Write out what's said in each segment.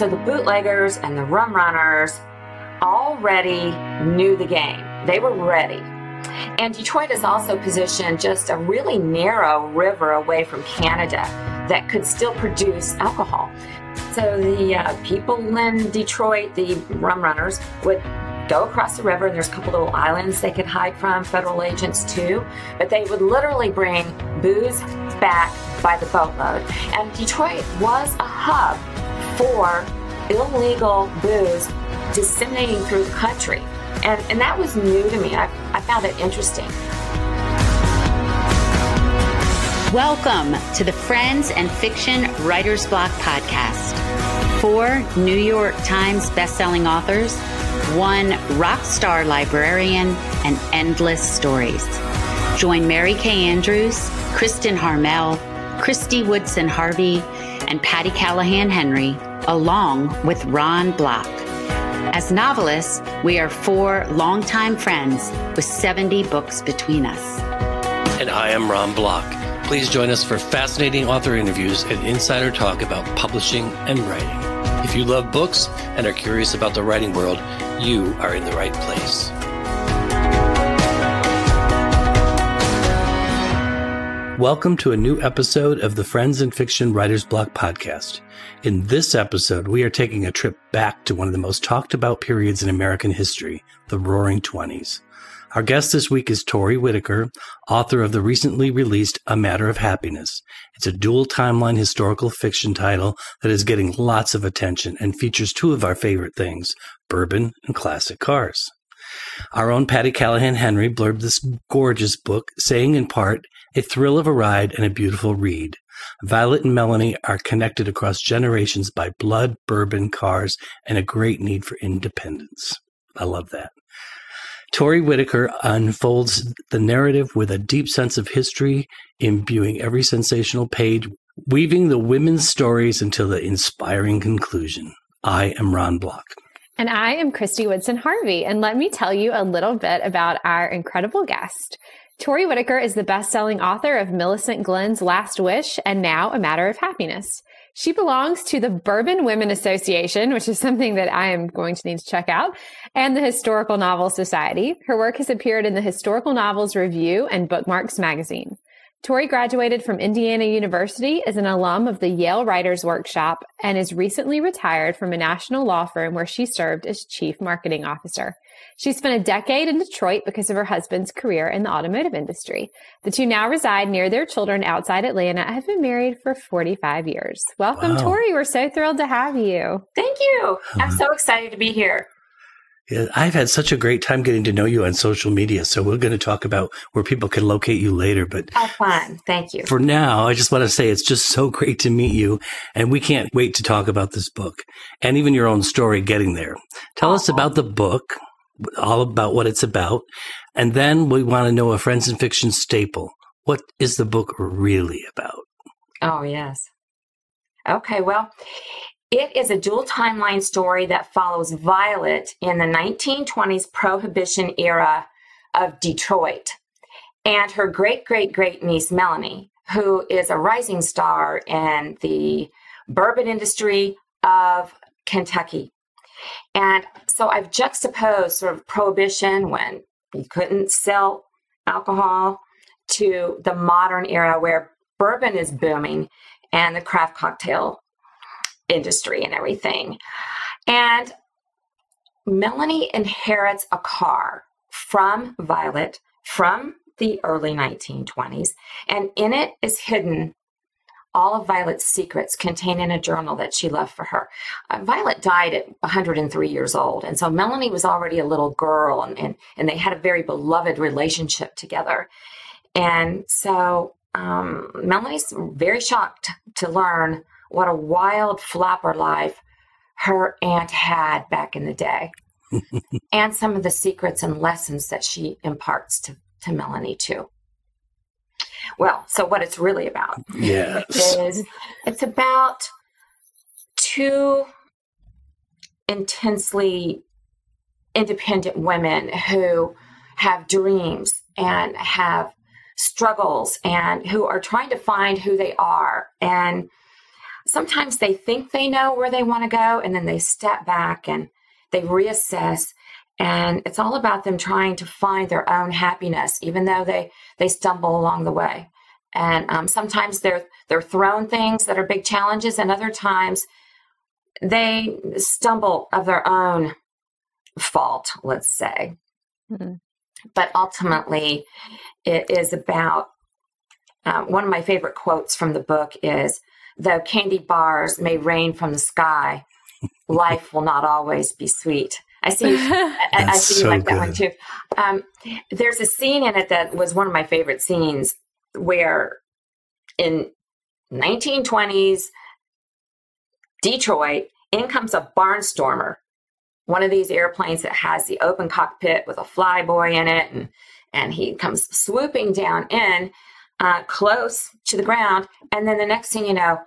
so the bootleggers and the rum runners already knew the game. They were ready. And Detroit is also positioned just a really narrow river away from Canada that could still produce alcohol. So the uh, people in Detroit, the rum runners, would go across the river, and there's a couple little islands they could hide from, federal agents too. But they would literally bring booze back by the boatload. And Detroit was a hub for illegal booze disseminating through the country. And, and that was new to me. I, I found it interesting. Welcome to the Friends and Fiction Writer's Block podcast. Four New York Times bestselling authors, one rock star librarian, and endless stories. Join Mary Kay Andrews, Kristin Harmel, Christy Woodson Harvey, and Patti Callahan Henry, along with Ron Block. As novelists, we are four longtime friends with 70 books between us. And I am Ron Block. Please join us for fascinating author interviews and insider talk about publishing and writing. If you love books and are curious about the writing world, you are in the right place. Welcome to a new episode of the Friends and Fiction Writers Block podcast. In this episode, we are taking a trip back to one of the most talked about periods in American history, the Roaring Twenties. Our guest this week is Tori Whitaker, author of the recently released A Matter of Happiness. It's a dual timeline historical fiction title that is getting lots of attention and features two of our favorite things, bourbon and classic cars. Our own Patti Callahan Henry blurbed this gorgeous book, saying in part, a thrill of a ride and a beautiful read. Violet and Melanie are connected across generations by blood, bourbon, cars, and a great need for independence. I love that. Tori Whitaker unfolds the narrative with a deep sense of history, imbuing every sensational page, weaving the women's stories until the inspiring conclusion. I am Ron Block. And I am Christy Woodson Harvey. And let me tell you a little bit about our incredible guest. Tori Whitaker is the best selling author of Millicent Glenn's Last Wish and now A Matter of Happiness. She belongs to the Bourbon Women Association, which is something that I am going to need to check out, and the Historical Novel Society. Her work has appeared in the Historical Novels Review and Bookmarks magazine. Tori graduated from Indiana University as an alum of the Yale Writers Workshop and is recently retired from a national law firm where she served as chief marketing officer. She spent a decade in Detroit because of her husband's career in the automotive industry. The two now reside near their children outside Atlanta and have been married for 45 years. Welcome, wow. Tori. We're so thrilled to have you. Thank you. I'm uh-huh. so excited to be here. Yeah, I've had such a great time getting to know you on social media. So we're going to talk about where people can locate you later. But oh, fun! Thank you. For now, I just want to say it's just so great to meet you, and we can't wait to talk about this book and even your own story getting there. Tell us about the book, all about what it's about, and then we want to know a friends and fiction staple. What is the book really about? Oh yes. Okay, well, it is a dual timeline story that follows Violet in the 1920s prohibition era of Detroit and her great great great niece Melanie, who is a rising star in the bourbon industry of Kentucky. And so I've juxtaposed sort of prohibition when you couldn't sell alcohol to the modern era where bourbon is booming and the craft cocktail industry and everything. And Melanie inherits a car from Violet from the early 1920s, and in it is hidden all of Violet's secrets contained in a journal that she left for her. Uh, Violet died at 103 years old, and so Melanie was already a little girl, and, and, and they had a very beloved relationship together. And so um, Melanie's very shocked to learn what a wild flapper life her aunt had back in the day. and some of the secrets and lessons that she imparts to, to Melanie too. Well, so what it's really about yes. is it's about two intensely independent women who have dreams and have struggles and who are trying to find who they are and sometimes they think they know where they want to go and then they step back and they reassess and it's all about them trying to find their own happiness even though they they stumble along the way. And um, sometimes they're they're thrown things that are big challenges and other times they stumble of their own fault let's say. Mm-hmm. but ultimately it is about um, one of my favorite quotes from the book is though candy bars may rain from the sky life will not always be sweet I see. I, I, see so you like good. that one too. Um, there's a scene in it that was one of my favorite scenes where in 1920s Detroit, in comes a barnstormer, one of these airplanes that has the open cockpit with a flyboy in it, and and he comes swooping down in uh, close to the ground, and then the next thing you know,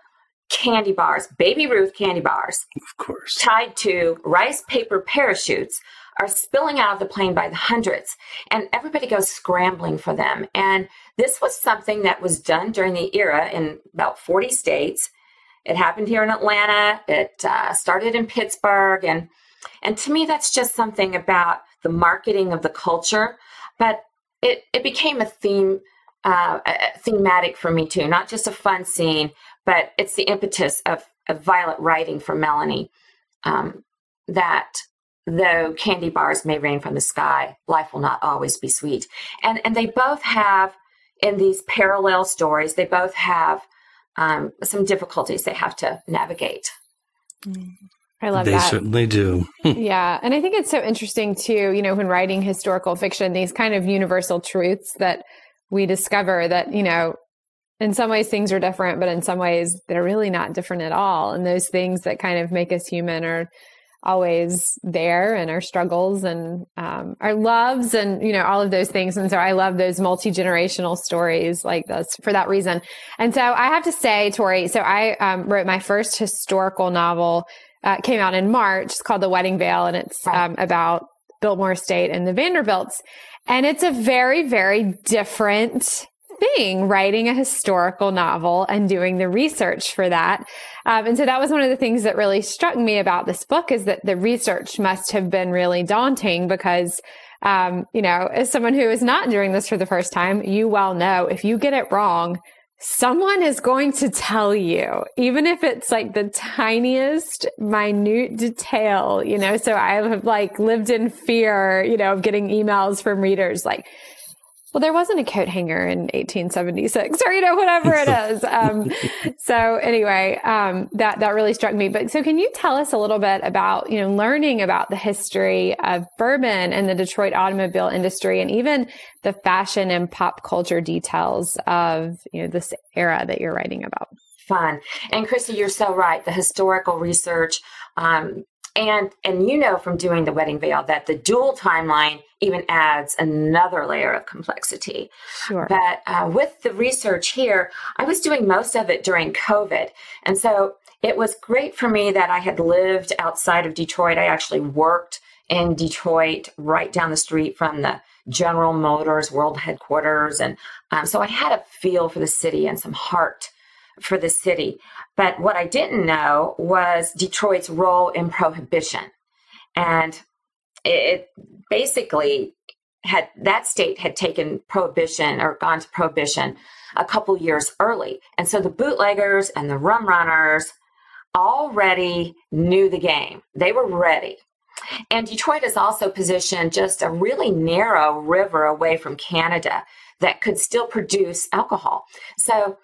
candy bars, Baby Ruth candy bars, of course, tied to rice paper parachutes, are spilling out of the plane by the hundreds, and everybody goes scrambling for them. And this was something that was done during the era in about 40 states. It happened here in Atlanta. It uh, started in Pittsburgh, and and to me, that's just something about the marketing of the culture. But it it became a theme uh, thematic for me too, not just a fun scene, but it's the impetus of, of Violet writing for Melanie um, that though candy bars may rain from the sky, life will not always be sweet. And and they both have in these parallel stories, they both have um, some difficulties they have to navigate. I love they that. They certainly do. yeah. And I think it's so interesting too, you know, when writing historical fiction, these kind of universal truths that we discover that, you know, in some ways things are different, but in some ways they're really not different at all. And those things that kind of make us human are always there and our struggles and um, our loves and you know all of those things. And so i love those multi-generational stories like this for that reason. And so i have to say tori so i um, wrote my first historical novel uh, came out in march. It's called the wedding veil and it's um, about biltmore estate and the vanderbilts. And it's a very very different thing writing a historical novel and doing the research for that. Um, and so that was one of the things that really struck me about this book is that the research must have been really daunting because um, you know, as someone who is not doing this for the first time, you well know if you get it wrong, someone is going to tell you, even if it's like the tiniest minute detail, you know. So I have like lived in fear, you know, of getting emails from readers like, well, there wasn't a coat hanger in 1876 or, you know, whatever it is. Um, so anyway, um, that, that really struck me. But so can you tell us a little bit about, you know, learning about the history of bourbon and the Detroit automobile industry and even the fashion and pop culture details of, you know, this era that you're writing about? Fun. And Christy, you're so right. The historical research, um, and and you know from doing the wedding veil that the dual timeline even adds another layer of complexity. Sure. But uh, with the research here, I was doing most of it during COVID, and so it was great for me that I had lived outside of Detroit. I actually worked in Detroit, right down the street from the General Motors World Headquarters, and um, so I had a feel for the city and some heart for the city. But what I didn't know was Detroit's role in prohibition. And it basically had that state had taken prohibition or gone to prohibition a couple years early. And so the bootleggers and the rum runners already knew the game. They were ready. And Detroit is also positioned just a really narrow river away from Canada that could still produce alcohol. So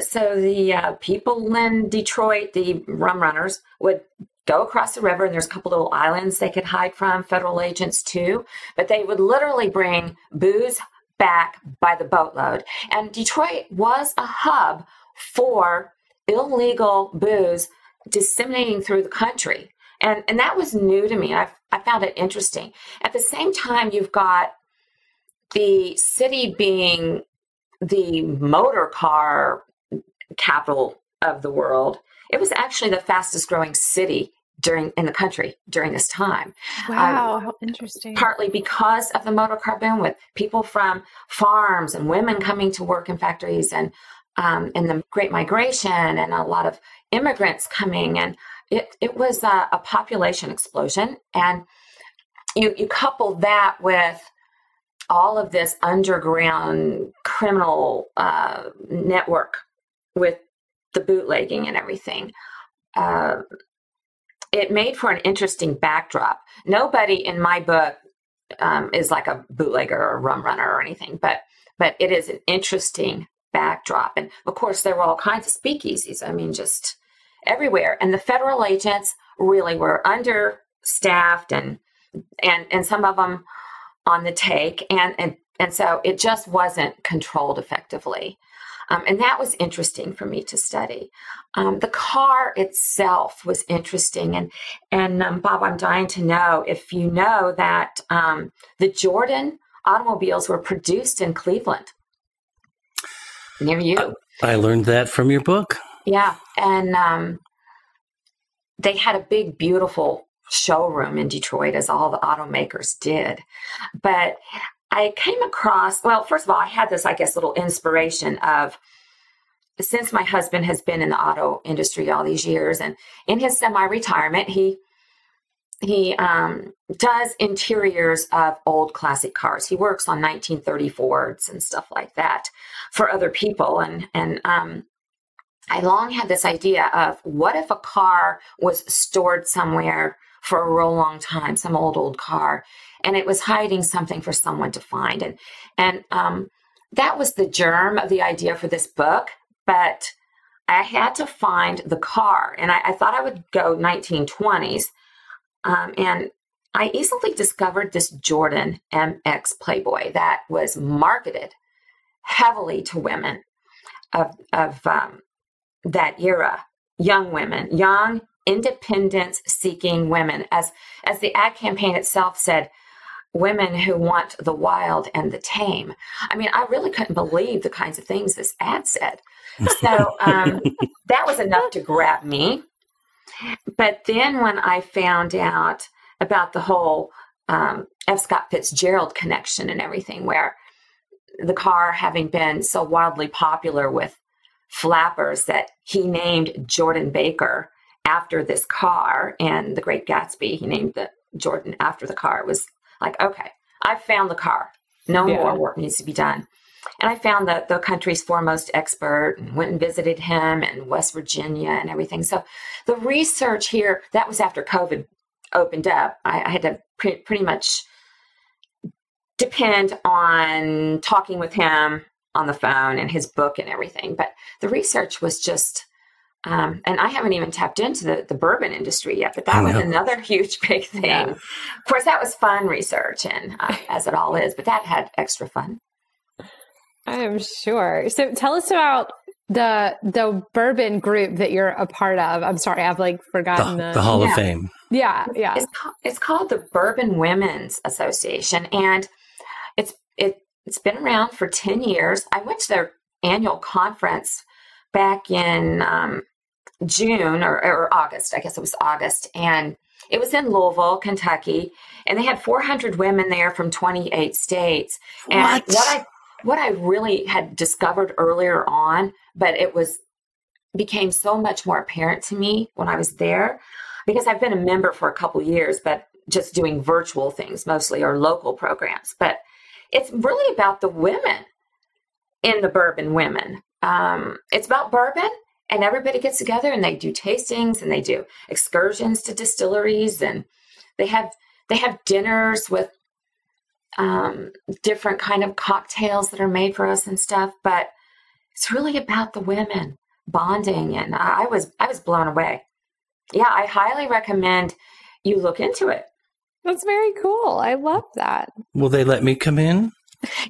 so the uh, people in Detroit, the rum runners, would go across the river, and there's a couple little islands they could hide from, federal agents too. But they would literally bring booze back by the boatload. And Detroit was a hub for illegal booze disseminating through the country. And, and that was new to me. I, I found it interesting. At the same time, you've got the city being the motor car capital of the world, it was actually the fastest growing city during in the country during this time. Wow, um, how interesting. Partly because of the motor car boom with people from farms and women coming to work in factories and um, and the Great Migration and a lot of immigrants coming, and it it was a, a population explosion, and you you couple that with all of this underground criminal uh, network with the bootlegging and everything. Uh, it made for an interesting backdrop. Nobody in my book um, is like a bootlegger or a rum runner or anything, but but it is an interesting backdrop. And of course, there were all kinds of speakeasies. I mean, just everywhere. And the federal agents really were understaffed and and and some of them on the take and and and so it just wasn't controlled effectively um, and that was interesting for me to study. Um, the car itself was interesting and and um, bob i'm dying to know if you know that um, the jordan automobiles were produced in cleveland near you. I learned that from your book. Yeah and um, they had a big beautiful showroom in Detroit, as all the automakers did. But I came across, well, first of all, I had this, I guess, little inspiration of since my husband has been in the auto industry all these years, and in his semi-retirement, he he um, does interiors of old classic cars. He works on 1930 Fords and stuff like that for other people, and and um, I long had this idea of what if a car was stored somewhere for a real long time, some old, old car. And it was hiding something for someone to find. And, and, um, that was the germ of the idea for this book. But I had to find the car and I, I thought I would go 1920s. Um, and I easily discovered this Jordan MX Playboy that was marketed heavily to women of, of um, that era, young women, young independence seeking women as as the ad campaign itself said women who want the wild and the tame. I mean i really couldn't believe the kinds of things this ad said. So um, that was enough to grab me. But then when i found out about the whole um, f. Scott fitzgerald connection and everything where the car having been so wildly popular with flappers that he named jordan baker after this car and the Great Gatsby, he named the Jordan after the car. It was like, okay, I found the car. No yeah. more work needs to be done. And I found that the country's foremost expert and went and visited him in West Virginia and everything. So the research here, that was after COVID opened up. I, I had to pre- pretty much depend on talking with him on the phone and his book and everything. But the research was just um, and I haven't even tapped into the, the bourbon industry yet, but that was another huge big thing. Yeah. Of course, that was fun research, and uh, as it all is, but that had extra fun. I'm sure. So tell us about the the bourbon group that you're a part of. I'm sorry, I've like forgotten the, the, the Hall yeah. of Fame. Yeah, yeah. It's called, it's called the Bourbon Women's Association, and it's it it's been around for ten years. I went to their annual conference back in um, June or, or August, I guess it was August, and it was in Louisville, Kentucky, and they had 400 women there from 28 states. And what, what I what I really had discovered earlier on, but it was became so much more apparent to me when I was there because I've been a member for a couple years, but just doing virtual things mostly or local programs. But it's really about the women in the bourbon women. Um, it's about bourbon and everybody gets together and they do tastings and they do excursions to distilleries and they have they have dinners with um, different kind of cocktails that are made for us and stuff. But it's really about the women bonding. And I, I was i was blown away. Yeah i highly recommend you look into it. That's very cool. I love that. Will they let me come in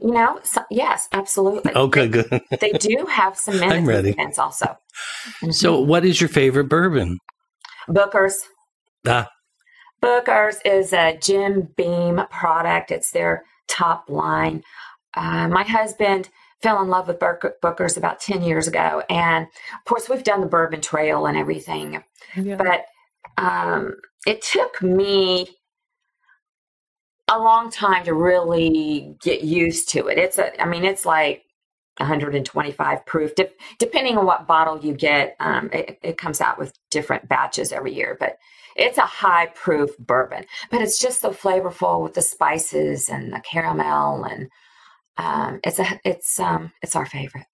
you know, so, yes, absolutely. Okay, they, good. they do have some men events also. Mm-hmm. So, what is your favorite bourbon? Booker's. Ah. Booker's is a Jim Beam product. It's their top line. Uh, my husband fell in love with Booker's about 10 years ago. And of course, we've done the Bourbon Trail and everything. Yeah. But um, it took me a long time to really get used to it. It's a, I mean, it's like 125 proof. De- depending on what bottle you get, um, it, it, comes out with different batches every year. But it's a high proof bourbon. But it's just so flavorful with the spices and the caramel, and um, it's a it's um it's our favorite.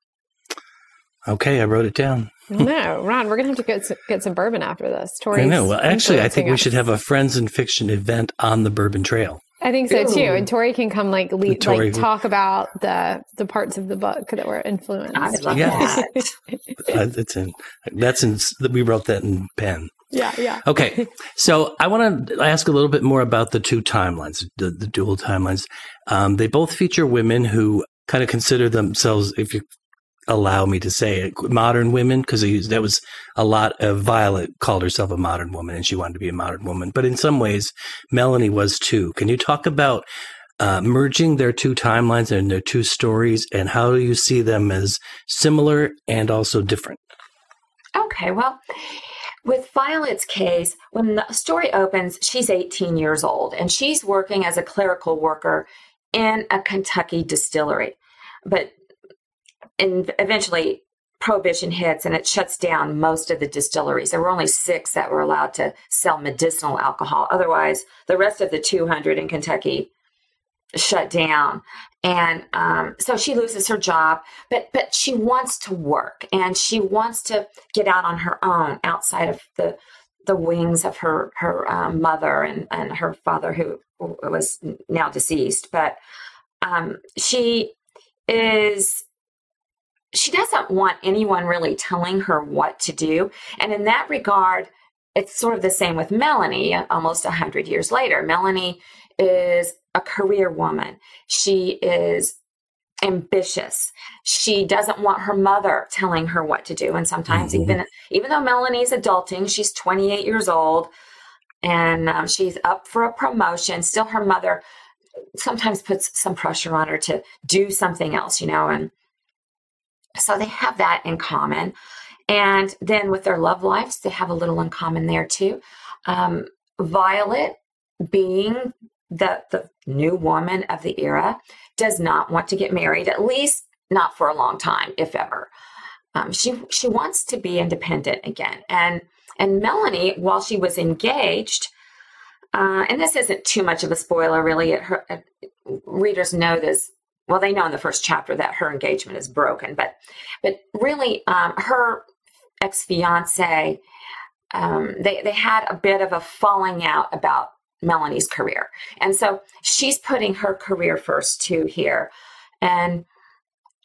Okay, I wrote it down. no, Ron, we're gonna have to get some, get some bourbon after this. Tori, I know. Well, actually, I think we should have a friends and fiction event on the Bourbon Trail. I think so Ooh. too. And Tori can come like lead, like talk about the the parts of the book that were influenced. I love yeah. that. that's in that's in we wrote that in pen. Yeah, yeah. Okay, so I want to ask a little bit more about the two timelines, the, the dual timelines. Um, they both feature women who kind of consider themselves, if you allow me to say it, modern women, because that was a lot of Violet called herself a modern woman and she wanted to be a modern woman. But in some ways, Melanie was too. Can you talk about uh, merging their two timelines and their two stories and how do you see them as similar and also different? Okay, well, with Violet's case, when the story opens, she's 18 years old and she's working as a clerical worker in a Kentucky distillery. But and eventually prohibition hits and it shuts down most of the distilleries. There were only six that were allowed to sell medicinal alcohol. Otherwise, the rest of the 200 in Kentucky shut down. And um, so she loses her job, but but she wants to work and she wants to get out on her own outside of the the wings of her her um, mother and, and her father who was now deceased. But um, she is she doesn't want anyone really telling her what to do. And in that regard, it's sort of the same with Melanie almost 100 years later. Melanie is a career woman. She is ambitious. She doesn't want her mother telling her what to do. And sometimes mm-hmm. even even though Melanie's adulting, she's 28 years old and um, she's up for a promotion, still her mother sometimes puts some pressure on her to do something else, you know, and so they have that in common. And then with their love lives, they have a little in common there too. Um, Violet, being the, the new woman of the era, does not want to get married, at least not for a long time, if ever. Um, she she wants to be independent again. And and Melanie, while she was engaged, uh, and this isn't too much of a spoiler, really. It, her, it, readers know this well they know in the first chapter that her engagement is broken but but really um, her ex-fiance um, they, they had a bit of a falling out about melanie's career. And so she's putting her career first too here. And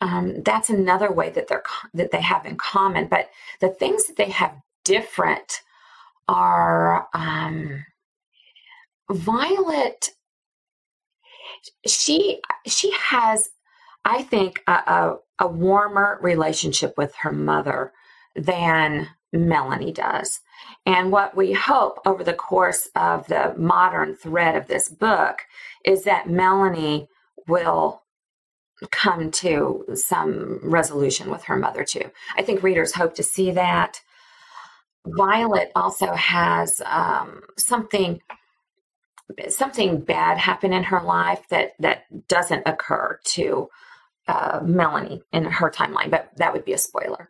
um, that's another way that they're that they have in common. But the things that they have different are um, violet she she has, I think, a, a, a warmer relationship with her mother than Melanie does. And what we hope over the course of the modern thread of this book is that Melanie will come to some resolution with her mother, too. I think readers hope to see that. Violet also has um, something something bad happen in her life that that doesn't occur to uh, Melanie in her timeline, but that would be a spoiler.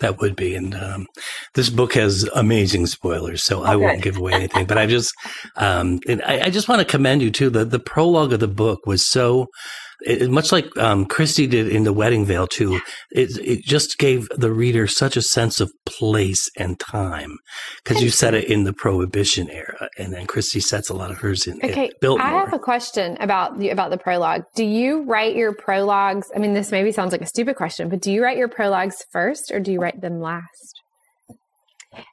That would be, and um, this book has amazing spoilers, so I won't give away anything. but I just, um, I, I, just want to commend you too. The the prologue of the book was so it, much like um, Christy did in the Wedding Veil too. It it just gave the reader such a sense of place and time because you set it in the Prohibition era, and then Christy sets a lot of hers in. Okay, I have a question about the about the prologue. Do you write your prologues? I mean, this maybe sounds like a stupid question, but do you write your prologues first or do you write them last?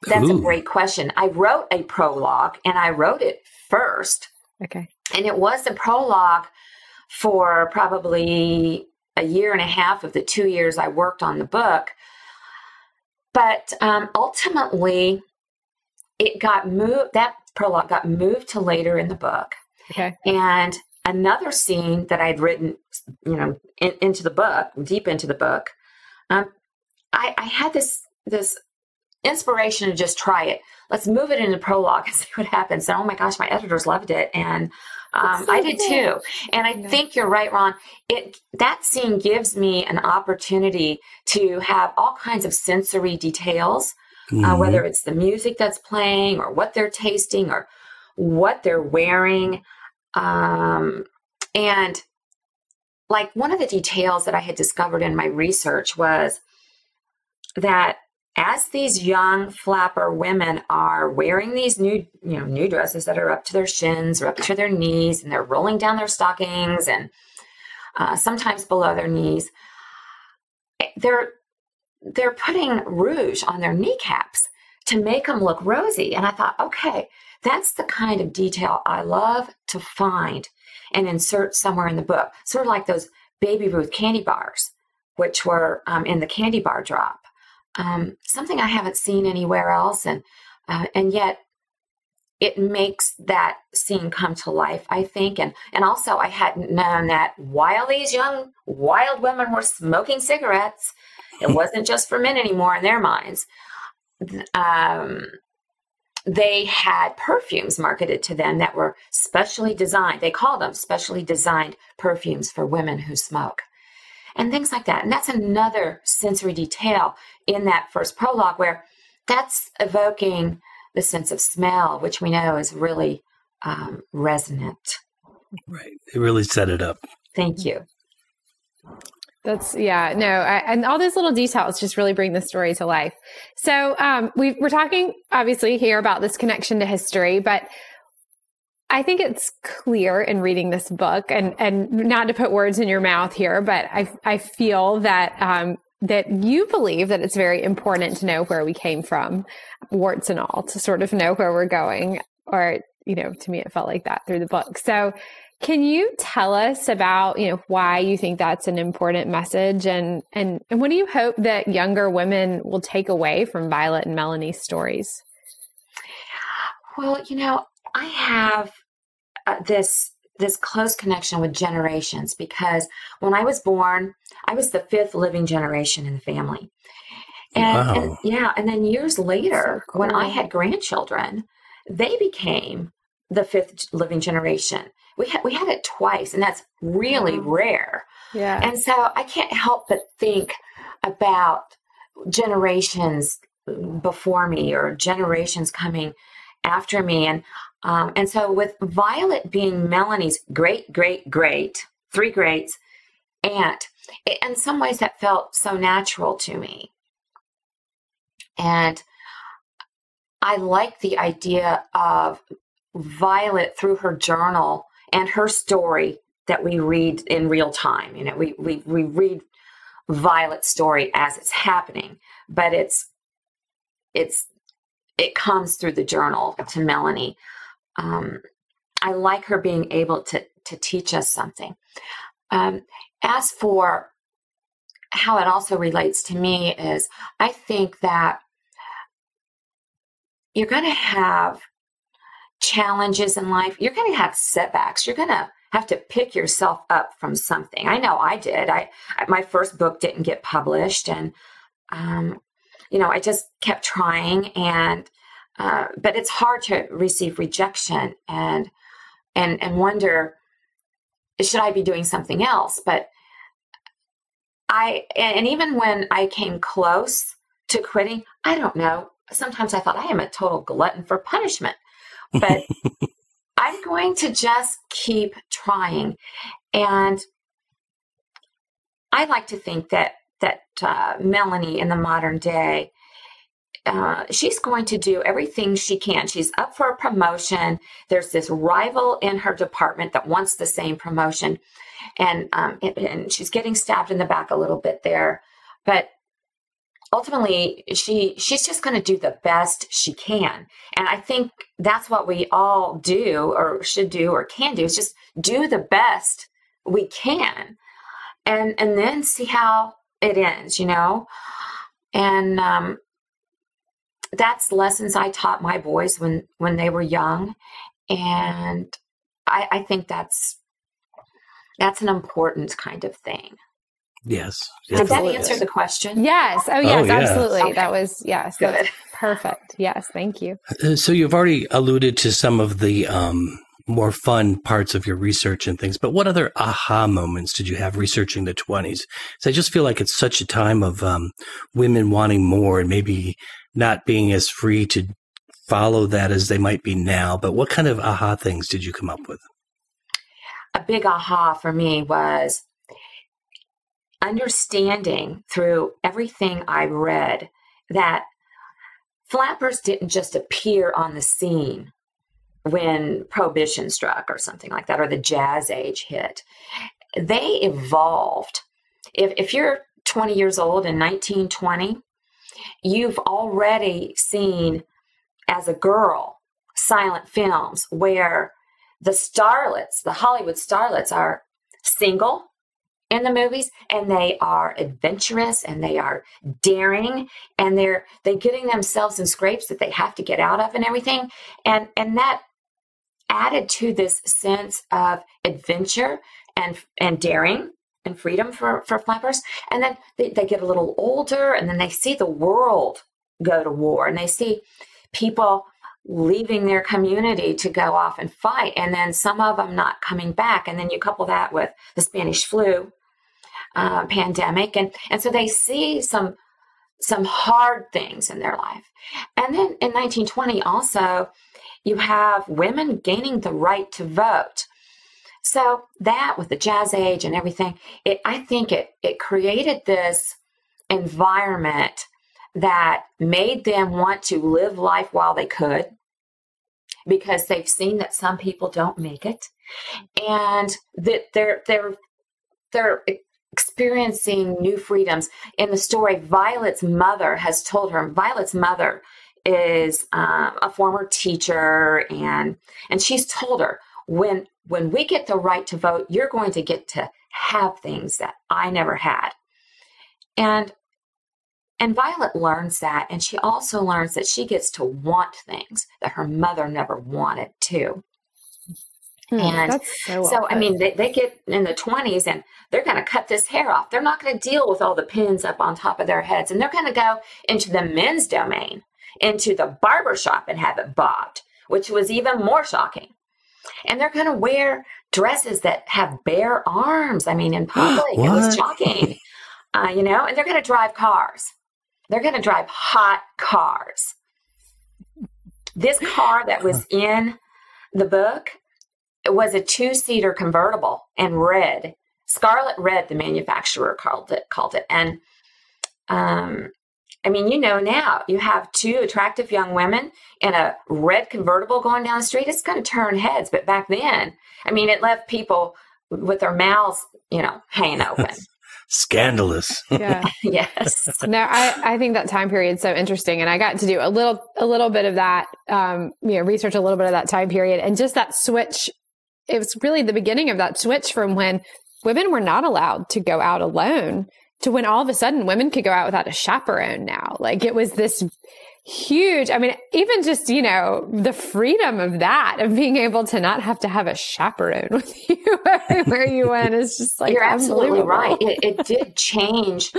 That's Ooh. a great question. I wrote a prologue and I wrote it first. Okay. And it was a prologue for probably a year and a half of the two years I worked on the book. But um, ultimately, it got moved, that prologue got moved to later in the book. Okay. And another scene that I'd written, you know, in, into the book, deep into the book, um, I, I had this this inspiration to just try it. Let's move it into prologue and see what happens. And oh my gosh, my editors loved it, and um, so I did too. And I yeah. think you're right, Ron. It that scene gives me an opportunity to have all kinds of sensory details, uh, mm-hmm. uh, whether it's the music that's playing or what they're tasting or what they're wearing, um, and like one of the details that I had discovered in my research was that as these young flapper women are wearing these new, you know, new dresses that are up to their shins or up to their knees, and they're rolling down their stockings and uh, sometimes below their knees, they're they're putting rouge on their kneecaps to make them look rosy. And I thought, okay, that's the kind of detail I love to find and insert somewhere in the book, sort of like those Baby Ruth candy bars, which were um, in the candy bar drop um, something I haven't seen anywhere else, and uh, and yet it makes that scene come to life. I think, and and also I hadn't known that while these young wild women were smoking cigarettes, it wasn't just for men anymore in their minds. Um, they had perfumes marketed to them that were specially designed. They called them specially designed perfumes for women who smoke and things like that. And that's another sensory detail in that first prologue where that's evoking the sense of smell, which we know is really um, resonant. Right. It really set it up. Thank you. That's yeah, no, I, and all those little details just really bring the story to life. So um, we, we're talking obviously here about this connection to history, but I think it's clear in reading this book, and and not to put words in your mouth here, but I I feel that um, that you believe that it's very important to know where we came from, warts and all, to sort of know where we're going. Or you know, to me, it felt like that through the book. So, can you tell us about you know why you think that's an important message, and and and what do you hope that younger women will take away from Violet and Melanie's stories? Well, you know, I have uh, this this close connection with generations because when I was born, I was the fifth living generation in the family. And, wow. and yeah, and then years later, so cool. when I had grandchildren, they became the fifth living generation. We had we had it twice, and that's really wow. rare. Yeah. And so I can't help but think about generations before me or generations coming after me. And um, and so, with Violet being Melanie's great, great, great, three greats aunt, in some ways that felt so natural to me. And I like the idea of Violet through her journal and her story that we read in real time. You know, we, we, we read Violet's story as it's happening, but it's it's it comes through the journal to Melanie um, I like her being able to to teach us something. Um, as for how it also relates to me is I think that you're going to have challenges in life. You're going to have setbacks. You're going to have to pick yourself up from something. I know I did. I my first book didn't get published, and um, you know I just kept trying and uh, but it's hard to receive rejection and and and wonder should I be doing something else? But I and even when I came close to quitting, I don't know. Sometimes I thought I am a total glutton for punishment, but I'm going to just keep trying. And I like to think that that uh, Melanie in the modern day uh, she's going to do everything she can. She's up for a promotion. There's this rival in her department that wants the same promotion, and um, and, and she's getting stabbed in the back a little bit there. But ultimately, she she's just going to do the best she can, and I think that's what we all do, or should do, or can do is just do the best we can, and and then see how it ends. You know, and um, that's lessons I taught my boys when when they were young, and I, I think that's that's an important kind of thing. Yes. Did that answer the question? Yes. Oh, yes, oh, yeah. absolutely. Okay. That was, yes. Good. Perfect. Yes. Thank you. Uh, so you've already alluded to some of the um, more fun parts of your research and things, but what other aha moments did you have researching the 20s? So I just feel like it's such a time of um, women wanting more and maybe not being as free to follow that as they might be now. But what kind of aha things did you come up with? A big aha for me was understanding through everything I read that flappers didn't just appear on the scene when prohibition struck or something like that or the jazz age hit they evolved. If, if you're 20 years old in 1920 you've already seen as a girl silent films where the starlets the hollywood starlets are single in the movies and they are adventurous and they are daring and they're they're getting themselves in scrapes that they have to get out of and everything. And and that added to this sense of adventure and and daring and freedom for for flappers. And then they, they get a little older and then they see the world go to war and they see people leaving their community to go off and fight and then some of them not coming back. And then you couple that with the spanish flu uh, pandemic and and so they see some some hard things in their life. And then in 1920 also you have women gaining the right to vote. So that with the jazz age and everything it i think it it created this environment that made them want to live life while they could because they've seen that some people don't make it and that they're they're they're experiencing new freedoms. In the story violet's mother has told her violet's mother is um, a former teacher and and she's told her when when we get the right to vote you're going to get to have things that i never had and and Violet learns that, and she also learns that she gets to want things that her mother never wanted to. Hmm, and so, so I mean, they, they get in the 20s and they're going to cut this hair off. They're not going to deal with all the pins up on top of their heads. And they're going to go into the men's domain, into the barber shop and have it bobbed, which was even more shocking. And they're going to wear dresses that have bare arms. I mean, in public, it was shocking. Uh, you know, and they're going to drive cars. They're going to drive hot cars. This car that was in the book was a two seater convertible and red. Scarlet red, the manufacturer called it, called it. And um, I mean, you know now, you have two attractive young women in a red convertible going down the street, it's going to turn heads. But back then, I mean, it left people with their mouths, you know, hanging open. scandalous. Yeah. yes. No, I, I think that time period is so interesting. And I got to do a little, a little bit of that, um, you know, research a little bit of that time period and just that switch. It was really the beginning of that switch from when women were not allowed to go out alone to when all of a sudden women could go out without a chaperone now. Like it was this huge. I mean, even just, you know, the freedom of that, of being able to not have to have a chaperone with you everywhere you went is just like, you're absolutely right. It, it, did change.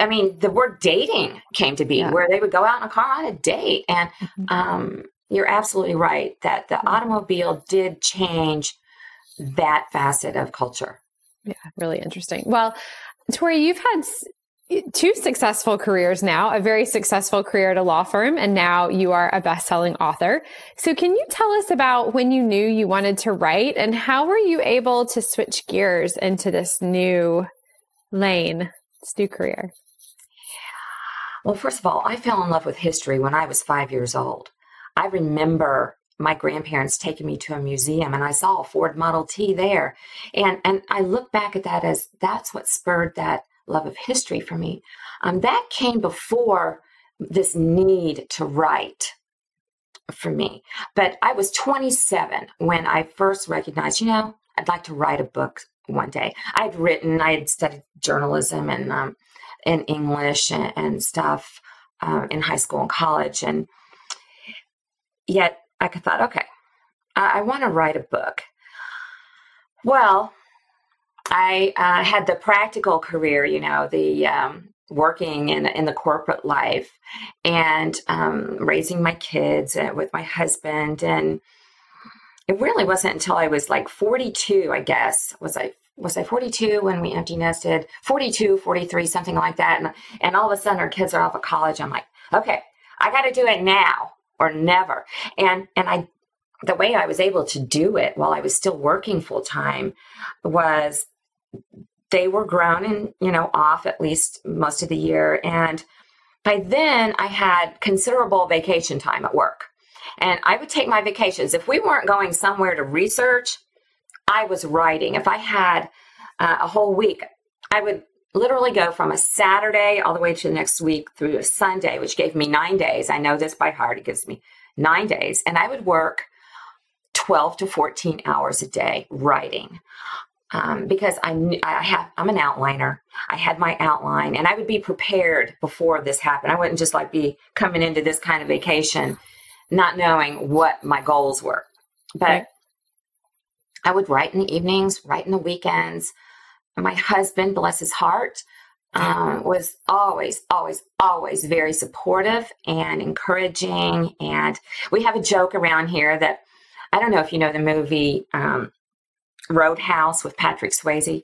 I mean, the word dating came to be yeah. where they would go out in a car on a date. And mm-hmm. um, you're absolutely right that the mm-hmm. automobile did change that facet of culture. Yeah, really interesting. Well, Tori, you've had two successful careers now, a very successful career at a law firm, and now you are a best-selling author. So can you tell us about when you knew you wanted to write and how were you able to switch gears into this new lane, this new career? Well, first of all, I fell in love with history when I was five years old. I remember my grandparents taking me to a museum and I saw a Ford Model T there. And and I look back at that as that's what spurred that love of history for me. Um, that came before this need to write for me. But I was 27 when I first recognized, you know, I'd like to write a book one day. I'd written, I had studied journalism and um, in English and, and stuff um, in high school and college, and yet I thought, okay, I, I want to write a book. Well, I uh, had the practical career, you know, the um, working in in the corporate life and um, raising my kids uh, with my husband, and it really wasn't until I was like 42, I guess, was I was I 42 when we empty nested, 42, 43, something like that, and and all of a sudden our kids are off of college. I'm like, okay, I got to do it now or never, and and I the way I was able to do it while I was still working full time was they were grown and you know off at least most of the year. And by then i had considerable vacation time at work. And i would take my vacations. If we weren't going somewhere to research i was writing. If i had uh, a whole week i would literally go from a saturday all the way to the next week through a sunday which gave me nine days i know this by heart it gives me nine days and i would work 12 to 14 hours a day writing um, because I, I have I'm an outliner. I had my outline, and I would be prepared before this happened. I wouldn't just like be coming into this kind of vacation not knowing what my goals were. But right. I would write in the evenings, write in the weekends. My husband, bless his heart, um, was always, always, always very supportive and encouraging. And we have a joke around here that I don't know if you know the movie um, Roadhouse with Patrick Swayze.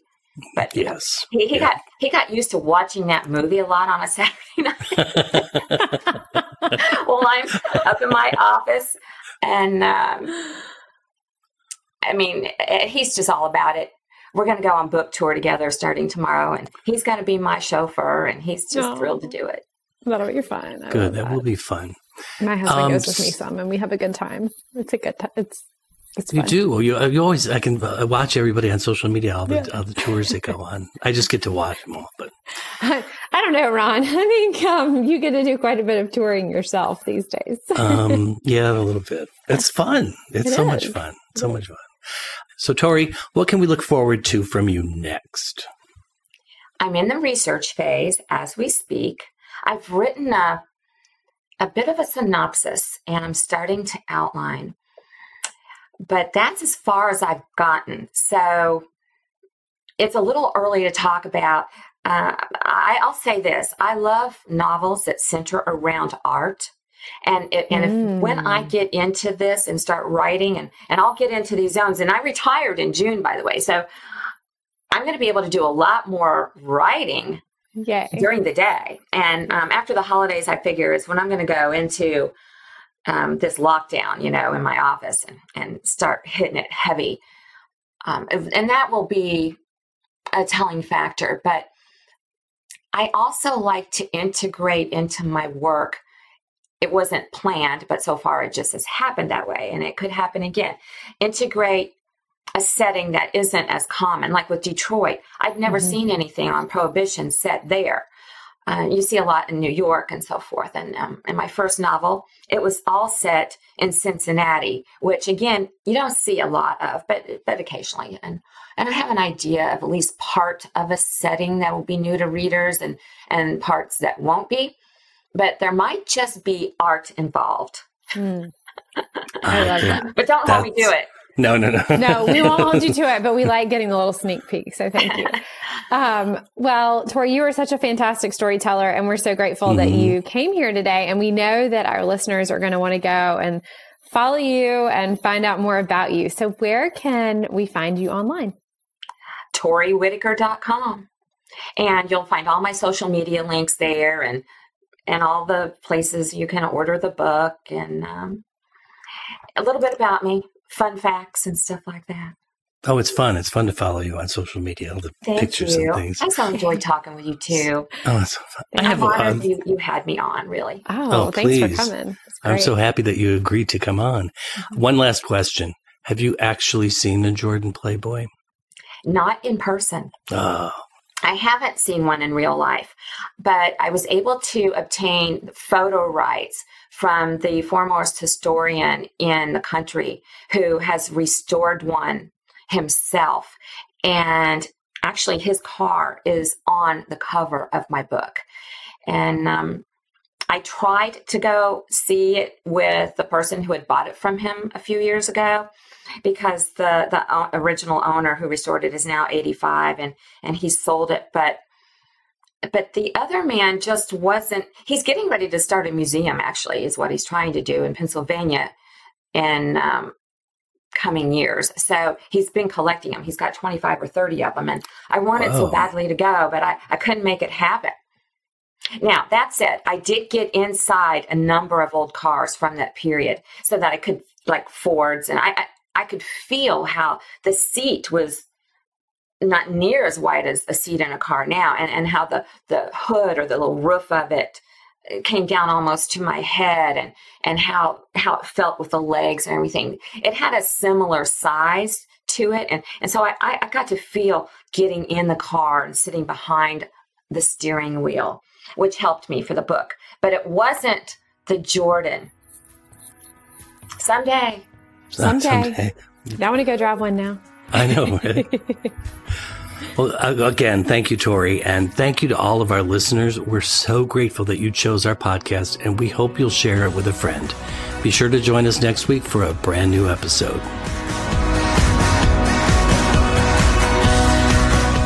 But yes, he, he yeah. got he got used to watching that movie a lot on a Saturday night. well, I'm up in my office, and um, I mean, eh, he's just all about it. We're going to go on book tour together starting tomorrow, and he's going to be my chauffeur, and he's just oh, thrilled to do it. That'll be fun. I good, that, that, will be fun. My husband um, goes with me some, and we have a good time. It's a good. time. it's it's you do. Well, you, you always. I can uh, watch everybody on social media all the yeah. all the tours they go on. I just get to watch them all. But I, I don't know, Ron. I think um, you get to do quite a bit of touring yourself these days. um, yeah, a little bit. It's fun. It's it so is. much fun. So much fun. So, Tori, what can we look forward to from you next? I'm in the research phase as we speak. I've written a a bit of a synopsis, and I'm starting to outline but that's as far as I've gotten. So it's a little early to talk about. Uh, I, will say this I love novels that center around art. And, it, and mm. if, when I mm. get into this and start writing, and, and I'll get into these zones, and I retired in June, by the way. So I'm going to be able to do a lot more writing Yay. during the day. And um, after the holidays, I figure is when I'm going to go into um, this lockdown, you know, in my office and, and start hitting it heavy. Um, and that will be a telling factor. But I also like to integrate into my work. It wasn't planned, but so far it just has happened that way. And it could happen again. Integrate a setting that isn't as common, like with Detroit. I've never mm-hmm. seen anything on prohibition set there. Uh, you see a lot in New York and so forth. And um, in my first novel, it was all set in Cincinnati, which again you don't see a lot of, but but occasionally. And and I have an idea of at least part of a setting that will be new to readers, and and parts that won't be. But there might just be art involved. Mm. I love that. But don't let me do it. No, no, no. no, we won't hold you to it, but we like getting a little sneak peek. So thank you. Um, well, Tori, you are such a fantastic storyteller, and we're so grateful mm-hmm. that you came here today. And we know that our listeners are going to want to go and follow you and find out more about you. So, where can we find you online? ToriWhitaker.com. And you'll find all my social media links there and and all the places you can order the book and um, a little bit about me fun facts and stuff like that. Oh, it's fun. It's fun to follow you on social media, all the Thank pictures you. and things. I so enjoyed talking with you too. Oh, it's so fun. I have um, you, you had me on, really. Oh, oh thanks please. for coming. I'm so happy that you agreed to come on. Mm-hmm. One last question. Have you actually seen the Jordan Playboy? Not in person. Oh. I haven't seen one in real life, but I was able to obtain photo rights from the foremost historian in the country who has restored one himself. And actually, his car is on the cover of my book. And um, I tried to go see it with the person who had bought it from him a few years ago because the the original owner who restored it is now 85 and and he sold it but but the other man just wasn't he's getting ready to start a museum actually is what he's trying to do in pennsylvania in um, coming years. So he's been collecting them he's got 25 or 30 of them and i wanted Whoa. so badly to go but I, I couldn't make it happen now that said i did get inside a number of old cars from that period so that i could like fords and i, I I could feel how the seat was not near as wide as a seat in a car now, and, and how the, the hood or the little roof of it came down almost to my head and and how how it felt with the legs and everything. It had a similar size to it and and so I, I got to feel getting in the car and sitting behind the steering wheel which helped me for the book but it wasn't the jordan someday someday, someday. i want to go drive one now I know. well, again, thank you, Tori, and thank you to all of our listeners. We're so grateful that you chose our podcast, and we hope you'll share it with a friend. Be sure to join us next week for a brand new episode.